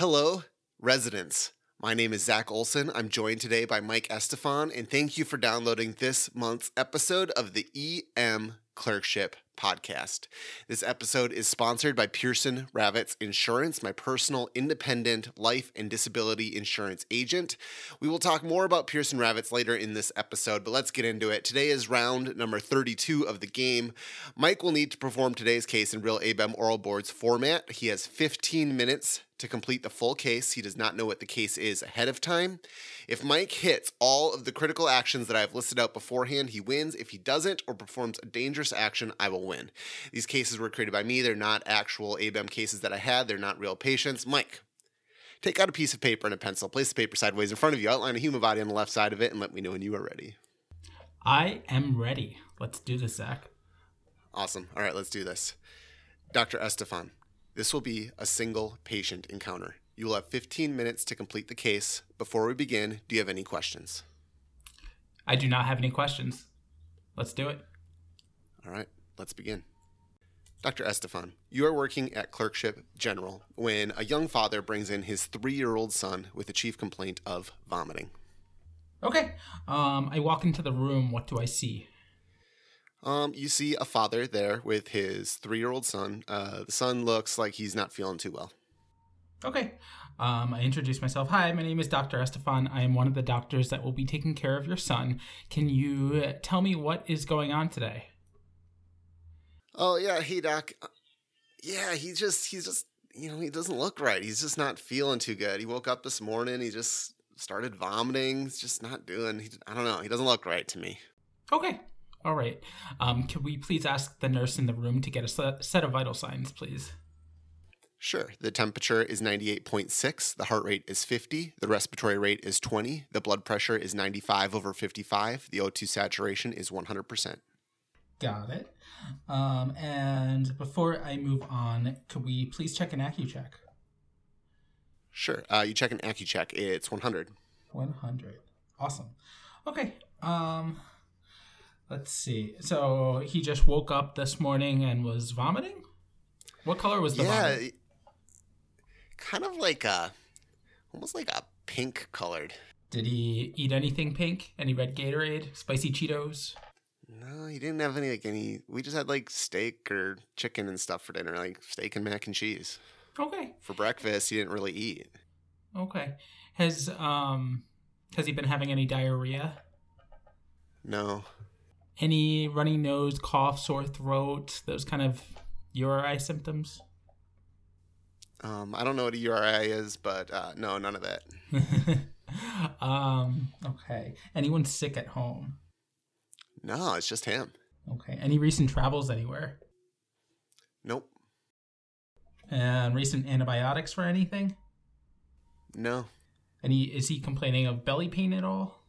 Hello, residents. My name is Zach Olson. I'm joined today by Mike Estefan, and thank you for downloading this month's episode of the EM Clerkship podcast. This episode is sponsored by Pearson Ravitz Insurance, my personal independent life and disability insurance agent. We will talk more about Pearson Ravitz later in this episode, but let's get into it. Today is round number 32 of the game. Mike will need to perform today's case in real ABEM oral boards format. He has 15 minutes to complete the full case. He does not know what the case is ahead of time. If Mike hits all of the critical actions that I've listed out beforehand, he wins. If he doesn't or performs a dangerous action, I will win. These cases were created by me. They're not actual ABEM cases that I had, they're not real patients. Mike, take out a piece of paper and a pencil, place the paper sideways in front of you, outline a human body on the left side of it, and let me know when you are ready. I am ready. Let's do this, Zach. Awesome. All right, let's do this. Dr. Estefan, this will be a single patient encounter. You will have 15 minutes to complete the case. Before we begin, do you have any questions? I do not have any questions. Let's do it. All right, let's begin. Dr. Estefan, you are working at Clerkship General when a young father brings in his three year old son with a chief complaint of vomiting. Okay. Um, I walk into the room. What do I see? Um, you see a father there with his three year old son. Uh, the son looks like he's not feeling too well. Okay. Um, I introduce myself. Hi, my name is Dr. Estefan. I am one of the doctors that will be taking care of your son. Can you tell me what is going on today? Oh yeah, hey doc. Uh, Yeah, he just he's just you know he doesn't look right. He's just not feeling too good. He woke up this morning. He just started vomiting. He's just not doing. He, I don't know. He doesn't look right to me. Okay. All right. Um, could we please ask the nurse in the room to get a set- set of vital signs, please? Sure. The temperature is 98.6. The heart rate is 50. The respiratory rate is 20. The blood pressure is 95 over 55. The O2 saturation is 100%. Got it. Um, and before I move on, could we please check an AccuCheck? Sure. Uh, you check an AccuCheck. It's 100. 100. Awesome. Okay. Um, let's see. So he just woke up this morning and was vomiting? What color was the yeah. vomit? Kind of like a, almost like a pink colored. Did he eat anything pink? Any red Gatorade? Spicy Cheetos? No, he didn't have any like any. We just had like steak or chicken and stuff for dinner, like steak and mac and cheese. Okay. For breakfast, he didn't really eat. Okay. Has um has he been having any diarrhea? No, Any runny nose, cough, sore throat, those kind of URI symptoms? um, I don't know what a URI is, but uh, no, none of that. um, okay. Anyone sick at home? No, it's just him. Okay. Any recent travels anywhere? Nope, And recent antibiotics for anything? no, Any is he complaining of belly pain at all?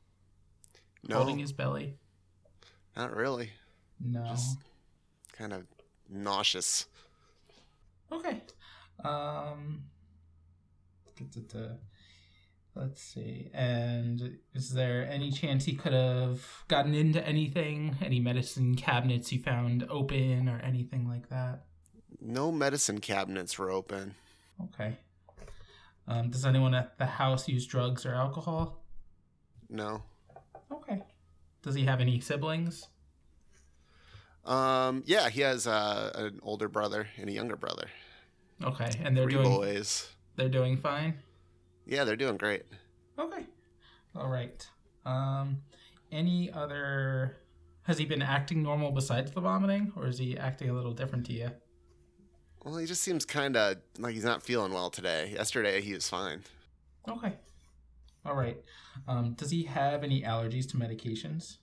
no, Holding his belly? Not really. No. Just kind of nauseous. Okay. Um. Let's see. And is there any chance he could have gotten into anything? Any medicine cabinets he found open or anything like that? No medicine cabinets were open. Okay. Um, does anyone at the house use drugs or alcohol? No. Okay. Does he have any siblings? Um, yeah, he has uh, an older brother and a younger brother. Okay, and they're Three doing boys. they're doing fine. Yeah, they're doing great. Okay. All right. Um, any other? Has he been acting normal besides the vomiting, or is he acting a little different to you? Well, he just seems kind of like he's not feeling well today. Yesterday, he was fine. Okay. All right. Um, does he have any allergies to medications?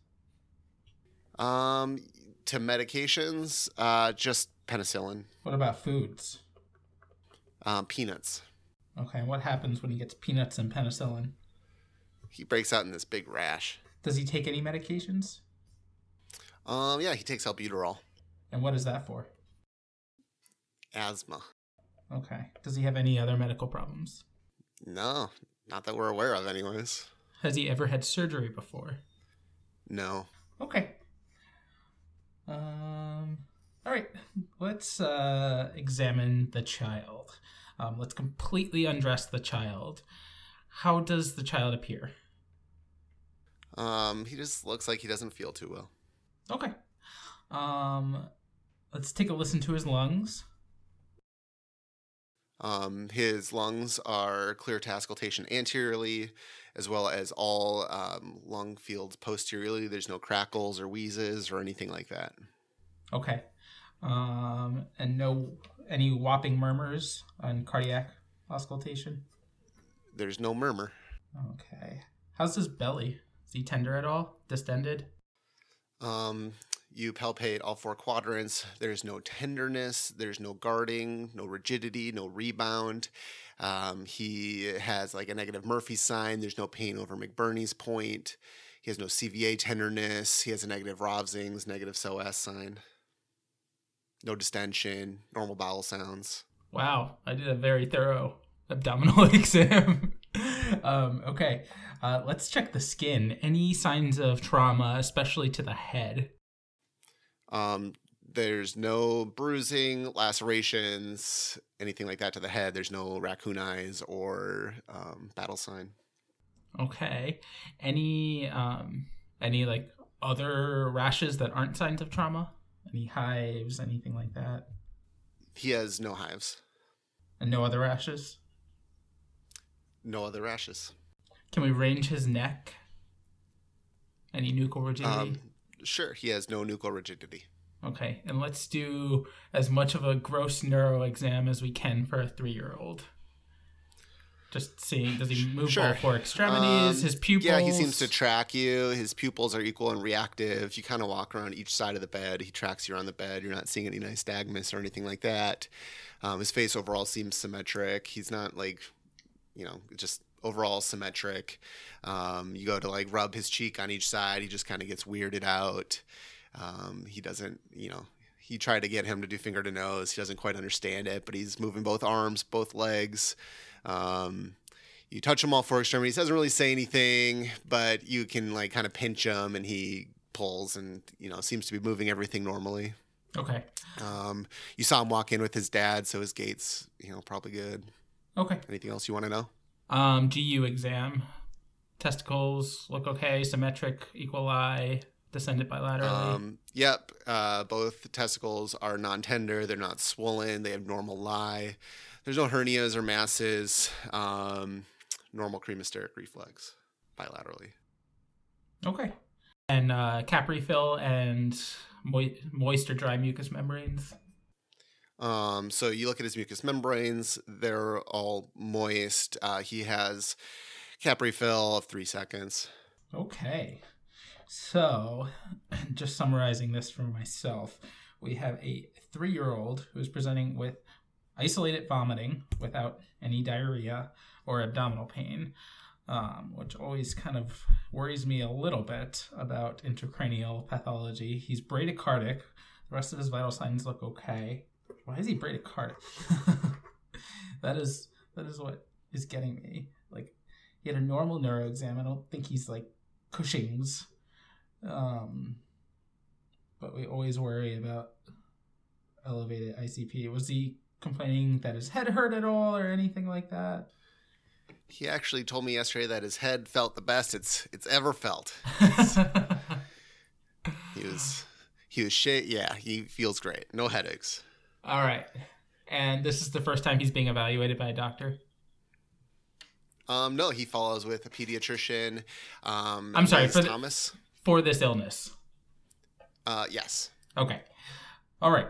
Um, to medications, uh, just penicillin, What about foods? um, peanuts. Okay. What happens when he gets peanuts and penicillin? He breaks out in this big rash. Does he take any medications? Um, yeah, he takes albuterol, And what is that for? asthma. Okay. Does he have any other medical problems? No, not that we're aware of, anyways. Has he ever had surgery before? No. Okay. Um. All right. Let's uh, examine the child. Um, let's completely undress the child. How does the child appear? Um, he just looks like he doesn't feel too well. Okay. Um, let's take a listen to his lungs. Um, his lungs are clear to auscultation anteriorly, as well as all um, lung fields posteriorly. There's no crackles or wheezes or anything like that. Okay. Um, and no any whopping murmurs on cardiac auscultation. There's no murmur. Okay. How's his belly? Is he tender at all? Distended? Um, you palpate all four quadrants. There's no tenderness, there's no guarding, no rigidity, no rebound. Um, he has like a negative Murphy sign. There's no pain over McBurney's point. He has no CVA tenderness. He has a negative Rovsing's, negative psoas sign. No distension, normal bowel sounds. Wow, I did a very thorough abdominal exam. um, okay, uh, let's check the skin. Any signs of trauma, especially to the head? Um, there's no bruising, lacerations, anything like that to the head. There's no raccoon eyes or um, battle sign. Okay. Any um, any like other rashes that aren't signs of trauma? Any hives, anything like that? He has no hives, And no other rashes? no other rashes. Can we range his neck? Any nuchal rigidity? Um, sure, he has no nuchal rigidity. Okay, and let's do as much of a gross neuro exam as we can for a three year old. Just seeing, does he move all four extremities? Um, his pupils? Yeah, he seems to track you. His pupils are equal and reactive. You kind of walk around each side of the bed. He tracks you around the bed. You're not seeing any nystagmus or anything like that. Um, his face overall seems symmetric. He's not like, you know, just overall symmetric. Um, you go to like rub his cheek on each side. He just kind of gets weirded out. Um, he doesn't, you know, he tried to get him to do finger to nose. He doesn't quite understand it, but he's moving both arms, both legs. Um, you touch him all four extremities. Doesn't really say anything, but you can like kind of pinch him, and he pulls, and you know seems to be moving everything normally. Okay, Um, you saw him walk in with his dad, so his gait's you know probably good. okay. Anything else you want to know? Um, GU exam. Testicles look okay, symmetric, equal eye, descended bilaterally. Um, yep. Uh, both testicles are non-tender. They're not swollen. They have normal lie. There's no hernias or masses. Um, normal cremasteric reflex bilaterally. okay. And uh, cap refill and mo- moist or dry mucous membranes. Um, so you look at his mucous membranes; they're all moist. Uh, he has cap refill of three seconds. Okay. So, just summarizing this for myself, we have a three year old who is presenting with isolated vomiting without any diarrhea or abdominal pain, um, which always kind of worries me a little bit about intracranial pathology. He's bradycardic. The rest of his vital signs look okay. Why is he bradycardic? that is that is what is getting me. Like he had a normal neuro exam. I don't think he's like Cushing's. Um, but we always worry about elevated ICP. Was he complaining that his head hurt at all or anything like that? He actually told me yesterday that his head felt the best it's it's ever felt. He was he was shit. Yeah, he feels great. No headaches. All right. And this is the first time he's being evaluated by a doctor. Um, no, he follows with a pediatrician. Um, I'm sorry, for the- Thomas. for this illness. Uh, yes. Okay. All right.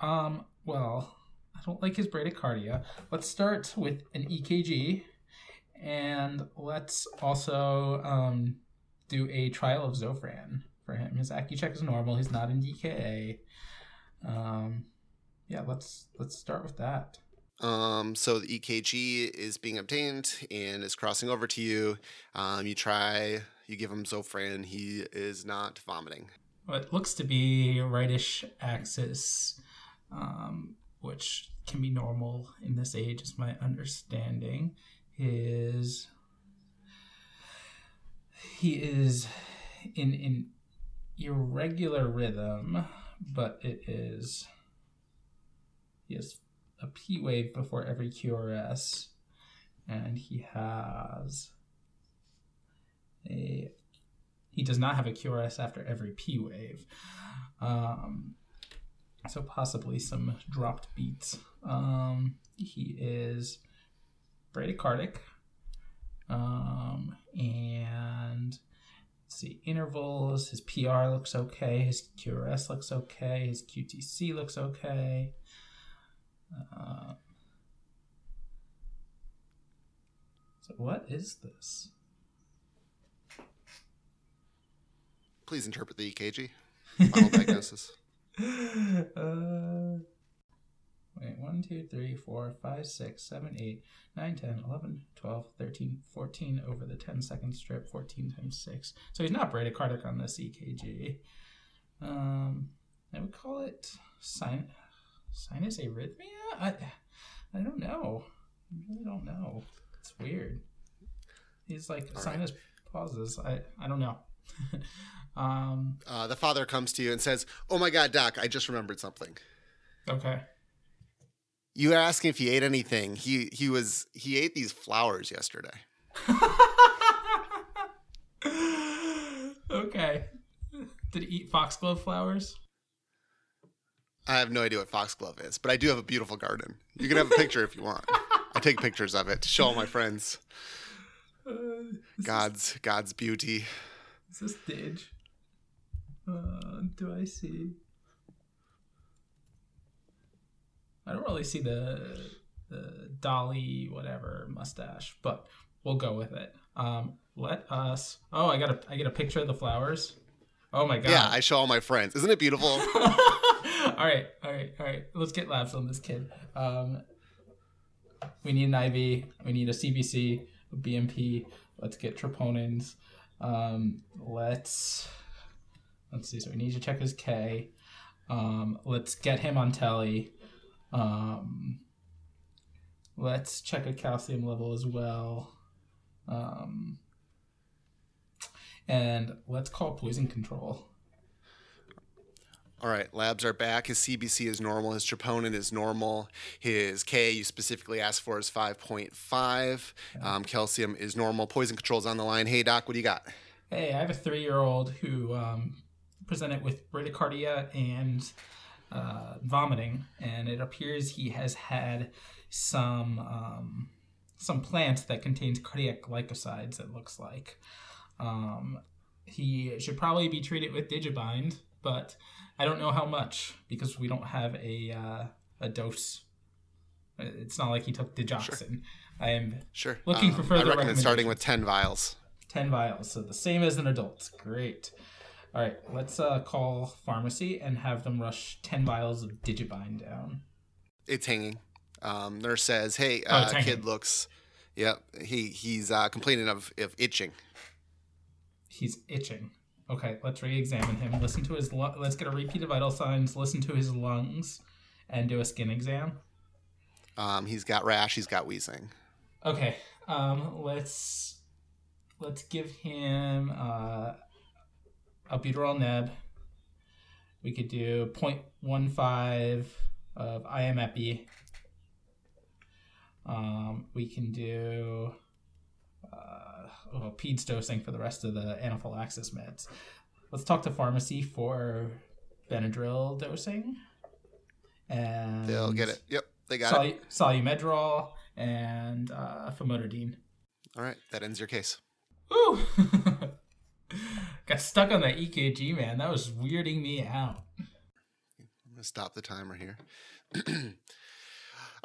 Um, well, I don't like his bradycardia. Let's start with an EKG and let's also um, do a trial of Zofran for him. His AccuCheck is normal. He's not in DKA. Um, yeah, let's let's start with that. Um, so the EKG is being obtained and is crossing over to you. Um, you try, you give him Zofran. He is not vomiting. What looks to be rightish axis, um, which can be normal in this age, is my understanding. Is he is in in irregular rhythm, but it is he has a P wave before every QRS, and he has a. He does not have a QRS after every P wave. Um, so possibly some dropped beats. Um, he is bradycardic. Um, and let's see, intervals. His PR looks okay. His QRS looks okay. His QTC looks okay. Uh, so what is this? Please interpret the EKG. Final diagnosis. uh, wait, 1, 2, 3, 4, 5, 6, 7, 8, 9, 10, 11, 12, 13, 14 over the 10 second strip, 14 times 6. So he's not bradycardic on this EKG. Um, I would call it sin- sinus arrhythmia? I, I don't know. I really don't know. It's weird. He's like All sinus pauses. I, I don't know. um, Uh, the father comes to you and says, "Oh my God, Doc, I just remembered something. okay. You were asking if he ate anything. He he was he ate these flowers yesterday. okay. Did he eat foxglove flowers? I have no idea what foxglove is, but I do have a beautiful garden. You can have a picture if you want. I take pictures of it to show all my friends Uh, God's God's beauty. This, is this Didge? Uh, do I see? I don't really see the the Dolly whatever mustache, but we'll go with it. Um, let us. Oh, I got a I get a picture of the flowers. Oh my god. Yeah, I show all my friends. Isn't it beautiful? all right, all right, all right. Let's get labs on this kid. Um, we need an IV. We need a CBC, a BMP. Let's get troponins. Um, let's let's see. So we need to check his K. Um, let's get him on telly. Um, let's check a calcium level as well. Um, and let's call poison control. All right, labs are back. His CBC is normal. His troponin is normal. His K you specifically asked for is 5.5. Um, calcium is normal. Poison control's on the line. Hey, doc, what do you got? Hey, I have a three year old who um, presented with bradycardia and uh, vomiting, and it appears he has had some um, some plant that contains cardiac glycosides. It looks like um, he should probably be treated with Digibind, but I don't know how much because we don't have a uh, a dose. It's not like he took digoxin. I am Sure. Looking for further I recommend starting with 10 vials. 10 vials, so the same as an adult. Great. All right, let's uh, call pharmacy and have them rush 10 vials of Digibind down. It's hanging. Um, nurse says, "Hey, Oh, uh, kid looks. Yep, he he's uh, complaining of, of itching. He's itching. Okay, let's re-examine him. Listen to his. Lu- let's get a repeat of vital signs. Listen to his lungs, and do a skin exam. Um, he's got rash. He's got wheezing. Okay. Um. Let's let's give him uh, albuterol neb. We could do 0.15 of IM epi. Um, we can do uh, PEDS dosing for the rest of the anaphylaxis meds. Let's talk to pharmacy for Benadryl dosing. And They'll get it. Yep, they got it. Solu- Solumedrol and uh, famotidine. All right, that ends your case. Ooh! Got stuck on that EKG, man. That was weirding me out. I'm gonna stop the timer here.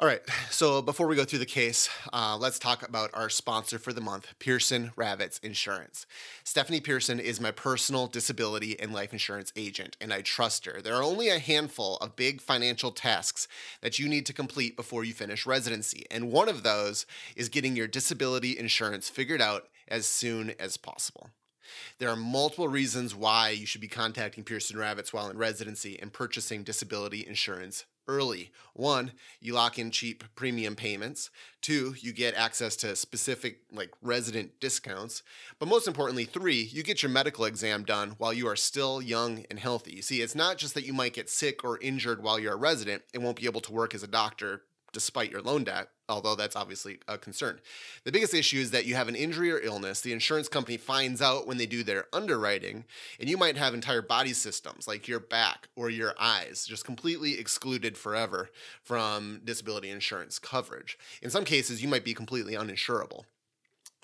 All right. So before we go through the case, uh, let's talk about our sponsor for the month, Pearson Ravitz Insurance. Stephanie Pearson is my personal disability and life insurance agent, and I trust her. There are only a handful of big financial tasks that you need to complete before you finish residency, and one of those is getting your disability insurance figured out as soon as possible. There are multiple reasons why you should be contacting Pearson Ravitz while in residency and purchasing disability insurance early. One, you lock in cheap premium payments. Two, you get access to specific like resident discounts. But most importantly, three, you get your medical exam done while you are still young and healthy. You see, it's not just that you might get sick or injured while you're a resident and won't be able to work as a doctor despite your loan debt, although that's obviously a concern. The biggest issue is that you have an injury or illness. The insurance company finds out when they do their underwriting, and you might have entire body systems like your back or your eyes just completely excluded forever from disability insurance coverage. In some cases, you might be completely uninsurable.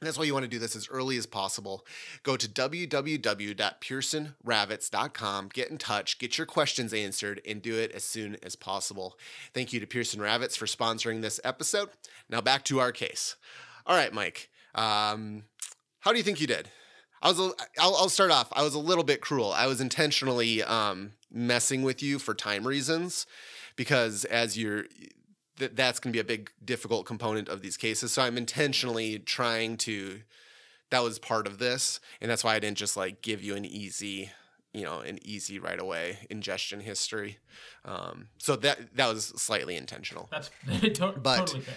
That's why you want to do this as early as possible. Go to www.pearsonravitz.com, get in touch, get your questions answered, and do it as soon as possible. Thank you to Pearson Ravitz for sponsoring this episode. Now back to our case. All right, Mike. Um, how do you think you did? I was. A, I'll, I'll start off. I was a little bit cruel. I was intentionally um, messing with you for time reasons, because as you're that that's going to be a big difficult component of these cases. So I'm intentionally trying to that was part of this and that's why I didn't just like give you an easy you know an easy right away ingestion history. Um, so that that was slightly intentional. That's to- but, totally fair.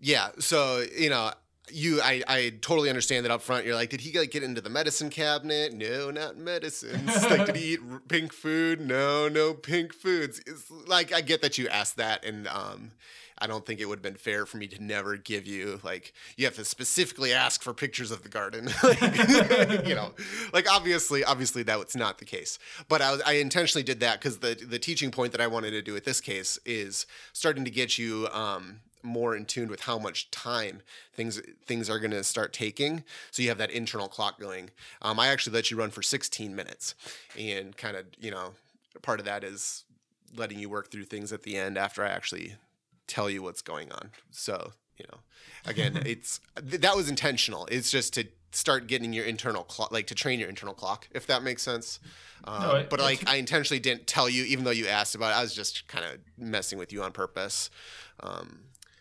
Yeah so you know you I, I totally understand that up front you're like did he like get into the medicine cabinet? No not medicines. Like did he eat pink food? No no pink foods. It's like i get that you asked that and um i don't think it would have been fair for me to never give you like you have to specifically ask for pictures of the garden. Like, you know like obviously obviously that was not the case. But i, was, I intentionally did that because the the teaching point that i wanted to do with this case is starting to get you um more in tune with how much time things things are going to start taking. So you have that internal clock going. Um, i actually let you run for 16 minutes. And kind of you know part of that is letting you work through things at the end after i actually tell you what's going on. So you know again it's that was intentional. It's just to start getting your internal clock like to train your internal clock if that makes sense. Um, No, it- but like i intentionally didn't tell you even though you asked about it i was just kind of messing with you on purpose. Um,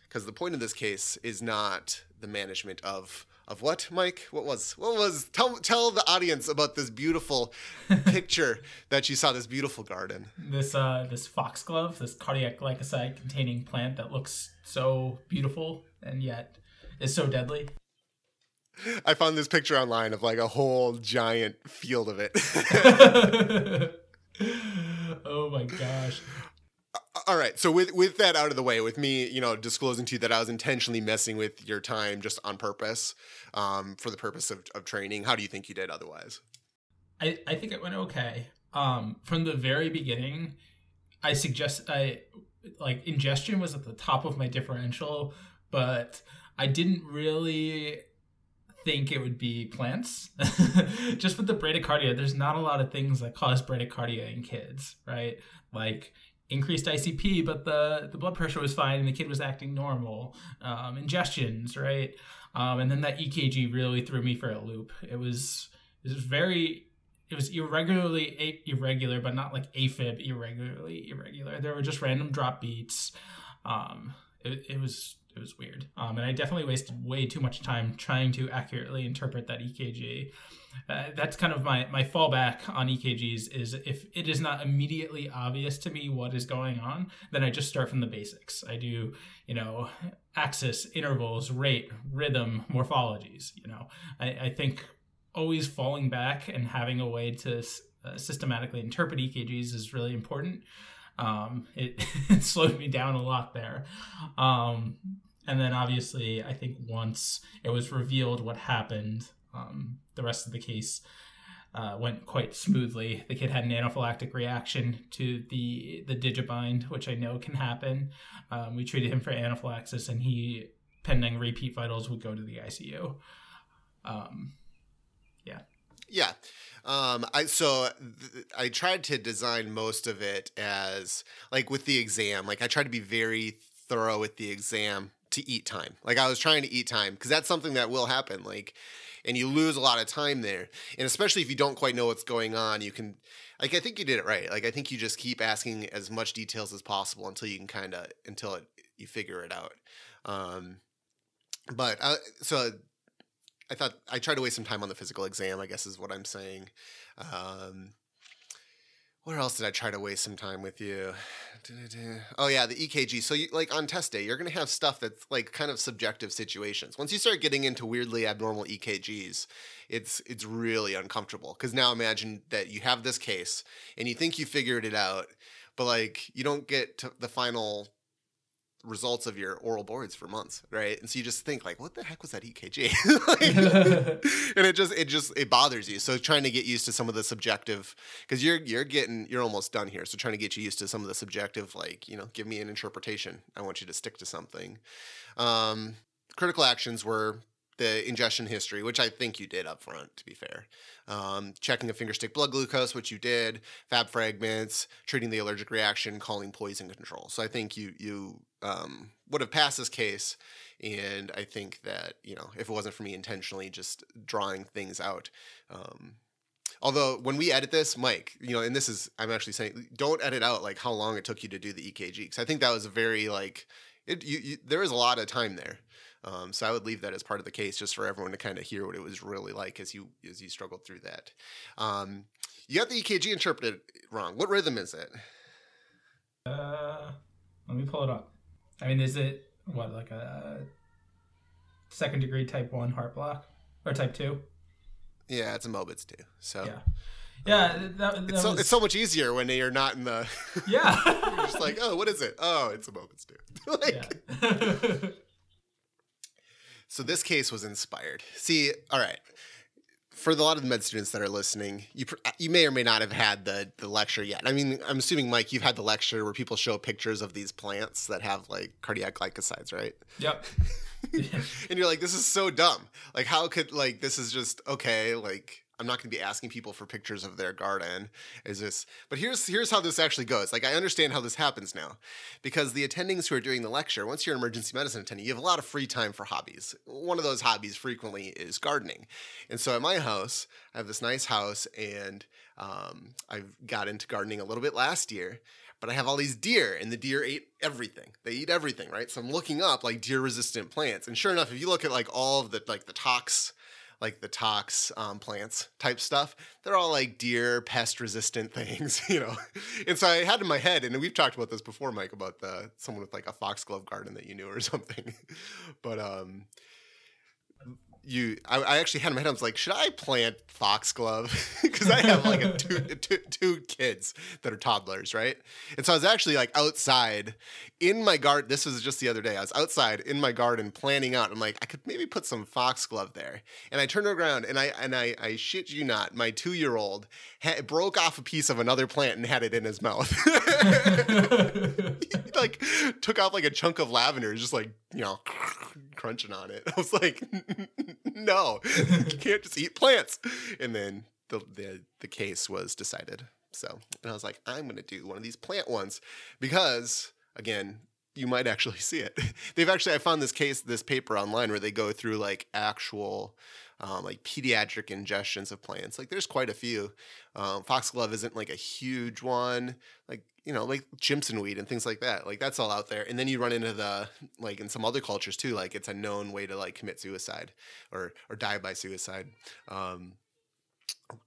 because the point of this case is not the management of of what Mike? What was what was tell tell the audience about this beautiful picture that you saw this beautiful garden. This uh this foxglove this cardiac glycoside containing plant that looks so beautiful and yet is so deadly. I found this picture online of like a whole giant field of it. Oh my gosh all right so with with that out of the way with me you know disclosing to you that I was intentionally messing with your time just on purpose um, for the purpose of, of training how do you think you did otherwise I, I think it went okay. Um, from the very beginning, I suggest I like ingestion was at the top of my differential, but I didn't really think it would be plants. Just with the bradycardia, there's not a lot of things that cause bradycardia in kids, right? Like increased ICP, but the the blood pressure was fine and the kid was acting normal. Um, ingestions, right? Um, and then that EKG really threw me for a loop. It was it was very it was irregularly irregular, but not like AFib irregularly irregular. There were just random drop beats. Um, it, it was it was weird. Um, and I definitely wasted way too much time trying to accurately interpret that EKG. Uh, that's kind of my my fallback on EKGs is if it is not immediately obvious to me what is going on, then I just start from the basics. I do you know axis, intervals, rate, rhythm, morphologies. You know, I, I think always falling back and having a way to uh, systematically interpret EKGs is really important. Um, it, it slowed me down a lot there. Um, and then obviously, I think once it was revealed what happened, um, the rest of the case uh, went quite smoothly. The kid had an anaphylactic reaction to the the digibind, which I know can happen. Um, we treated him for anaphylaxis, and he, pending repeat vitals, would go to the ICU. Um, yeah. Yeah. Um, I so th- I tried to design most of it as like with the exam. Like I tried to be very thorough with the exam to eat time. Like I was trying to eat time because that's something that will happen. Like, and you lose a lot of time there. And especially if you don't quite know what's going on, you can. Like I think you did it right. Like I think you just keep asking as much details as possible until you can kind of until it, you figure it out. Um, but uh, so I thought I tried to waste some time on the physical exam. I guess is what I'm saying. Um, where else did I try to waste some time with you? Oh yeah, the EKG. So you like on test day, you're gonna have stuff that's like kind of subjective situations. Once you start getting into weirdly abnormal EKGs, it's it's really uncomfortable. Because now imagine that you have this case and you think you figured it out, but like you don't get to the final results of your oral boards for months, right? And so you just think like, what the heck was that EKG? like, and it just it just it bothers you. So trying to get used to some of the subjective because you're you're getting you're almost done here. So trying to get you used to some of the subjective, like you know, give me an interpretation. I want you to stick to something. Um, critical actions were the ingestion history, which I think you did up front, to be fair. Um, checking a finger stick blood glucose, which you did, fab fragments, treating the allergic reaction, calling poison control. So I think you you um, would have passed this case, and I think that you know if it wasn't for me intentionally just drawing things out. Um, although when we edit this, Mike, you know, and this is I'm actually saying don't edit out like how long it took you to do the EKG because I think that was a very like it, you, you, there was a lot of time there. Um, so I would leave that as part of the case, just for everyone to kind of hear what it was really like as you as you struggled through that. Um, you got the EKG interpreted wrong. What rhythm is it? Uh, let me pull it up. I mean, is it what like a second degree type one heart block or type two? Yeah, it's a Mobitz two. So yeah. Yeah, um, that, that it's, so, was... it's so much easier when you're not in the. Yeah. you're just like, oh, what is it? Oh, it's a Mobitz two. like. So this case was inspired. See, all right. For a lot of the med students that are listening, you uh, you may or may not have had the the lecture yet. I mean, I'm assuming Mike, you've had the lecture where people show pictures of these plants that have like cardiac glycosides, right? Yep. and you're like, this is so dumb. Like, how could like this is just okay? Like, I'm not going to be asking people for pictures of their garden. Is this? But here's here's how this actually goes. Like I understand how this happens now, because the attendings who are doing the lecture, once you're an emergency medicine attending, you have a lot of free time for hobbies. One of those hobbies frequently is gardening, and so at my house, I have this nice house, and um, I got into gardening a little bit last year. But I have all these deer, and the deer ate everything. They eat everything, right? So I'm looking up like deer-resistant plants, and sure enough, if you look at like all of the like the tox like the tox um, plants type stuff. They're all like deer pest resistant things, you know. And so I had in my head, and we've talked about this before, Mike, about the someone with like a foxglove garden that you knew or something. but um, you I, I, actually had in my head I was like should I plant foxglove? Because I have like a two, two, two kids that are toddlers right? And so I was actually like outside in my garden this was just the other day I was outside in my garden planning out. I'm like I could maybe put some foxglove there. And I turned around and I and I, I shit you not my two year old ha- broke off a piece of another plant and had it in his mouth like took off like a chunk of lavender just like you know crunching on it I was like no, you can't just eat plants. And then the, the the case was decided. So, and I was like, I'm gonna do one of these plant ones because again, you might actually see it. They've actually I found this case, this paper online where they go through like actual um, like pediatric ingestions of plants. Like there's quite a few. Um, foxglove isn't like a huge one. Like you know, like Jimson weed and things like that. Like that's all out there. And then you run into the like in some other cultures too. Like it's a known way to like commit suicide or or die by suicide. Um,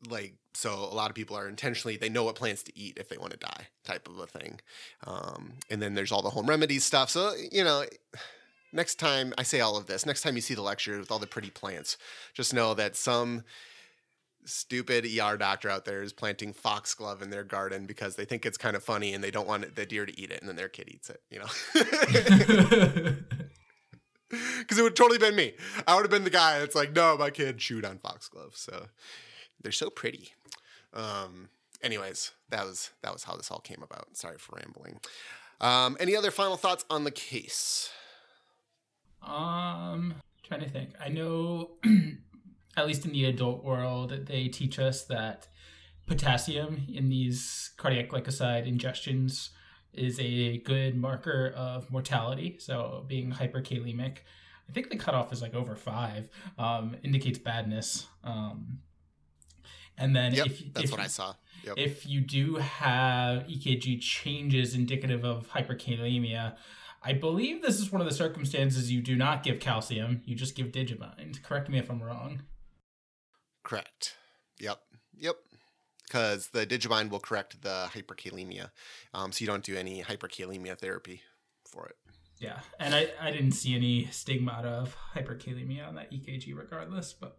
like so a lot of people are intentionally they know what plants to eat if they want to die type of a thing um, and then there's all the home remedies stuff so you know next time i say all of this next time you see the lecture with all the pretty plants just know that some stupid ER doctor out there is planting foxglove in their garden because they think it's kind of funny and they don't want the deer to eat it and then their kid eats it, you know? Because it would totally been me. I would have been the guy that's like, no, my kid chewed on foxglove. So they're so pretty. Um, anyways, that was that was how this all came about. Sorry for rambling. Um, any other final thoughts on the case? Um, trying to think. I know at least in the adult world, they teach us that potassium in these cardiac glycoside ingestions is a good marker of mortality. So being hyperkalemic, I think the cutoff is like over five, um, indicates badness. Um, and then yep, if that's if, what I saw. Yep. If you do have EKG changes indicative of hyperkalemia, I believe this is one of the circumstances you do not give calcium, you just give Digibind. Correct me if I'm wrong. Correct. Yep. Yep. Because the Digibind will correct the hyperkalemia. Um, so you don't do any hyperkalemia therapy for it. Yeah. And I, I didn't see any stigmata of hyperkalemia on that EKG regardless, but.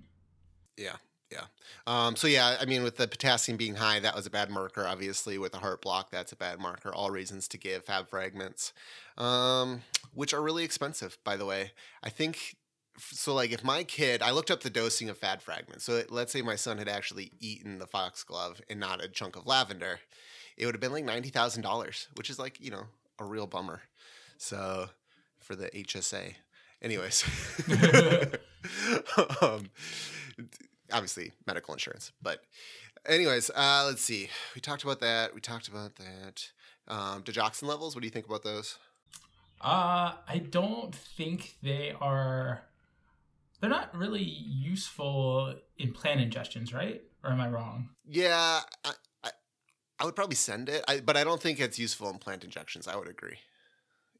Yeah. Yeah. Um, so yeah, I mean, with the potassium being high, that was a bad marker. Obviously, with a heart block, that's a bad marker. All reasons to give fab fragments, um, which are really expensive, by the way. I think so. Like, if my kid, I looked up the dosing of fab fragments. So let's say my son had actually eaten the foxglove and not a chunk of lavender, it would have been like ninety thousand dollars, which is like you know a real bummer. So for the HSA, anyways. um, obviously medical insurance. But, anyways, uh, let's see. We talked about that. We talked about that. Um, digoxin levels. What do you think about those? Uh, I don't think they are. They're not really useful in plant ingestions, right? Or am I wrong? Yeah, I, I, I would probably send it, I, but I don't think it's useful in plant injections. I would agree.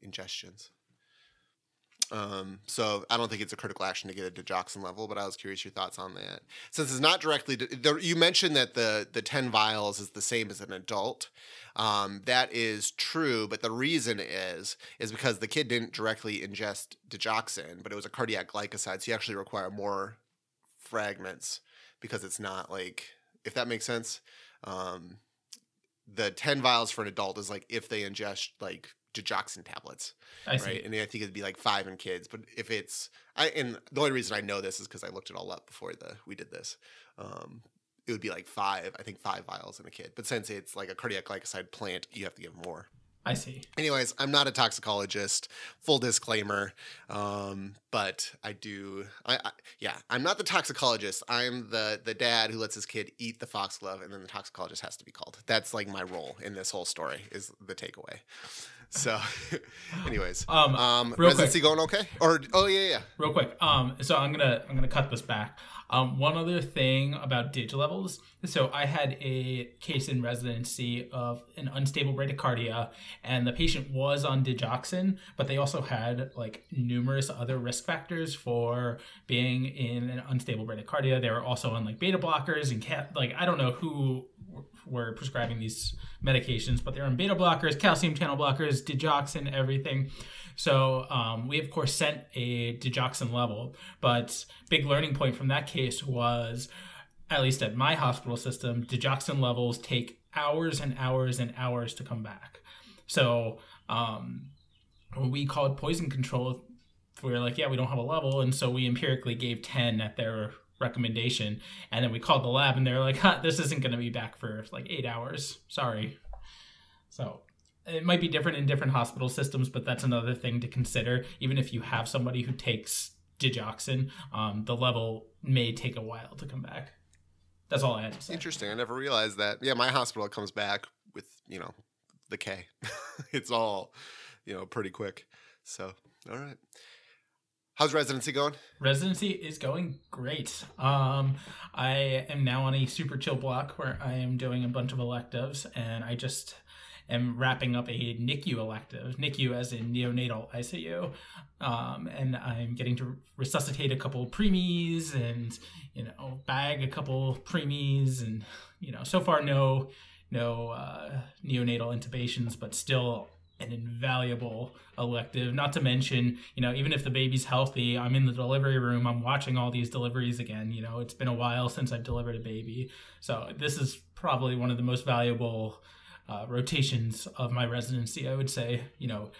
Ingestions. Um, so I don't think it's a critical action to get a digoxin level, but I was curious your thoughts on that. Since it's not directly, the, you mentioned that the the ten vials is the same as an adult. Um, that is true, but the reason is is because the kid didn't directly ingest digoxin, but it was a cardiac glycoside, so you actually require more fragments because it's not like if that makes sense. Um, the ten vials for an adult is like if they ingest like digoxin tablets, I see. right? And I think it'd be like five in kids. But if it's I and the only reason I know this is because I looked it all up before the we did this. Um, it would be like five, I think five vials in a kid. But since it's like a cardiac glycoside plant, you have to give more. I see. Anyways, I'm not a toxicologist. Full disclaimer. Um, but I do. I, I yeah. I'm not the toxicologist. I'm the the dad who lets his kid eat the foxglove, and then the toxicologist has to be called. That's like my role in this whole story. Is the takeaway. So, anyways, Um, um, residency going okay? Or oh yeah, yeah. real quick um so i'm gonna i'm gonna cut this back um one other thing about dig levels so i had a case in residency of an unstable bradycardia and the patient was on digoxin but they also had like numerous other risk factors for being in an unstable bradycardia they were also on like beta blockers and cat like i don't know who were prescribing these medications but they're on beta blockers calcium channel blockers digoxin everything. So um, we of course sent a digoxin level, but big learning point from that case was, at least at my hospital system, digoxin levels take hours and hours and hours to come back. So um, we called poison control, we were like, yeah, we don't have a level, and so we empirically gave ten at their recommendation, and then we called the lab, and they're like, huh, this isn't going to be back for like eight hours. Sorry. So it might be different in different hospital systems, but that's another thing to consider. Even if you have somebody who takes digoxin, um, the level may take a while to come back. That's all I had to say. Interesting. I never realized that. Yeah, my hospital comes back with you know the K. it's all you know pretty quick. So all right. How's residency going? Residency is going great. Um, I am now on a super chill block where I am doing a bunch of electives, and I just am wrapping up a NICU elective, NICU as in neonatal ICU, um, and I'm getting to resuscitate a couple preemies and you know bag a couple preemies, and you know so far no no uh, neonatal intubations, but still an invaluable elective. Not to mention, you know, even if the baby's healthy, I'm in the delivery room, I'm watching all these deliveries again. You know, it's been a while since I've delivered a baby. So this is probably one of the most valuable uh, rotations of my residency, I would say, you know,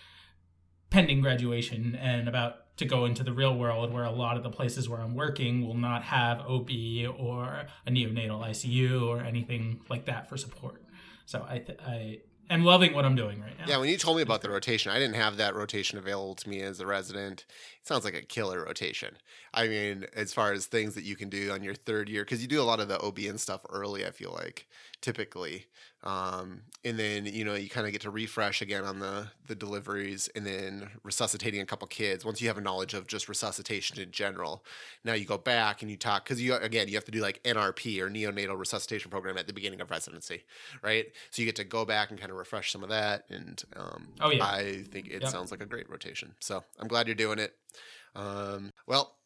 pending graduation and about to go into the real world where a lot of the places where I'm working will not have OB or a neonatal ICU or anything like that for support. So I, th- I am loving what I'm doing right now. Yeah, when you told me about the rotation, I didn't have that rotation available to me as a resident. Sounds like a killer rotation. I mean, as far as things that you can do on your third year, because you do a lot of the OB and stuff early, I feel like, typically. Um, and then, you know, you kind of get to refresh again on the, the deliveries and then resuscitating a couple kids. Once you have a knowledge of just resuscitation in general, now you go back and you talk, because you, again, you have to do like NRP or neonatal resuscitation program at the beginning of residency, right? So you get to go back and kind of refresh some of that. And um, Oh, yeah. I think it Yep. sounds like a great rotation. So I'm glad you're doing it. Um, well,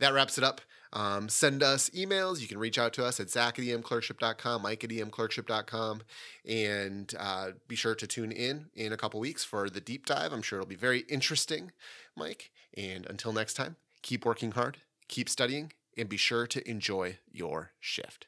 that wraps it up. Um, send us emails. You can reach out to us at zach at emclerkship.com, mike at emclerkship.com, and uh, be sure to tune in in a couple weeks for the deep dive. I'm sure it'll be very interesting, Mike. And until next time, keep working hard, keep studying, and be sure to enjoy your shift.